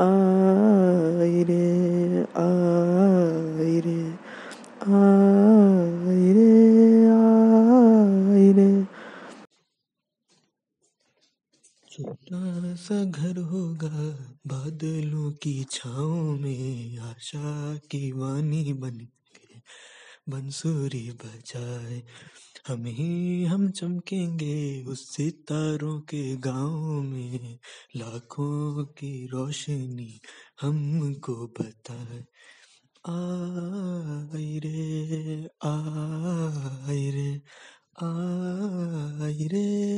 आई रे आई रे आई रे आई रे छोटा सा घर होगा बादलों की छाओ में, आशा की वाणी बन के, बंसुरी बजाए। हम ही हम चमकेंगे उस सितारों के गाँव में। लाखों की रोशनी हमको बता आई रे आई रे आई रे।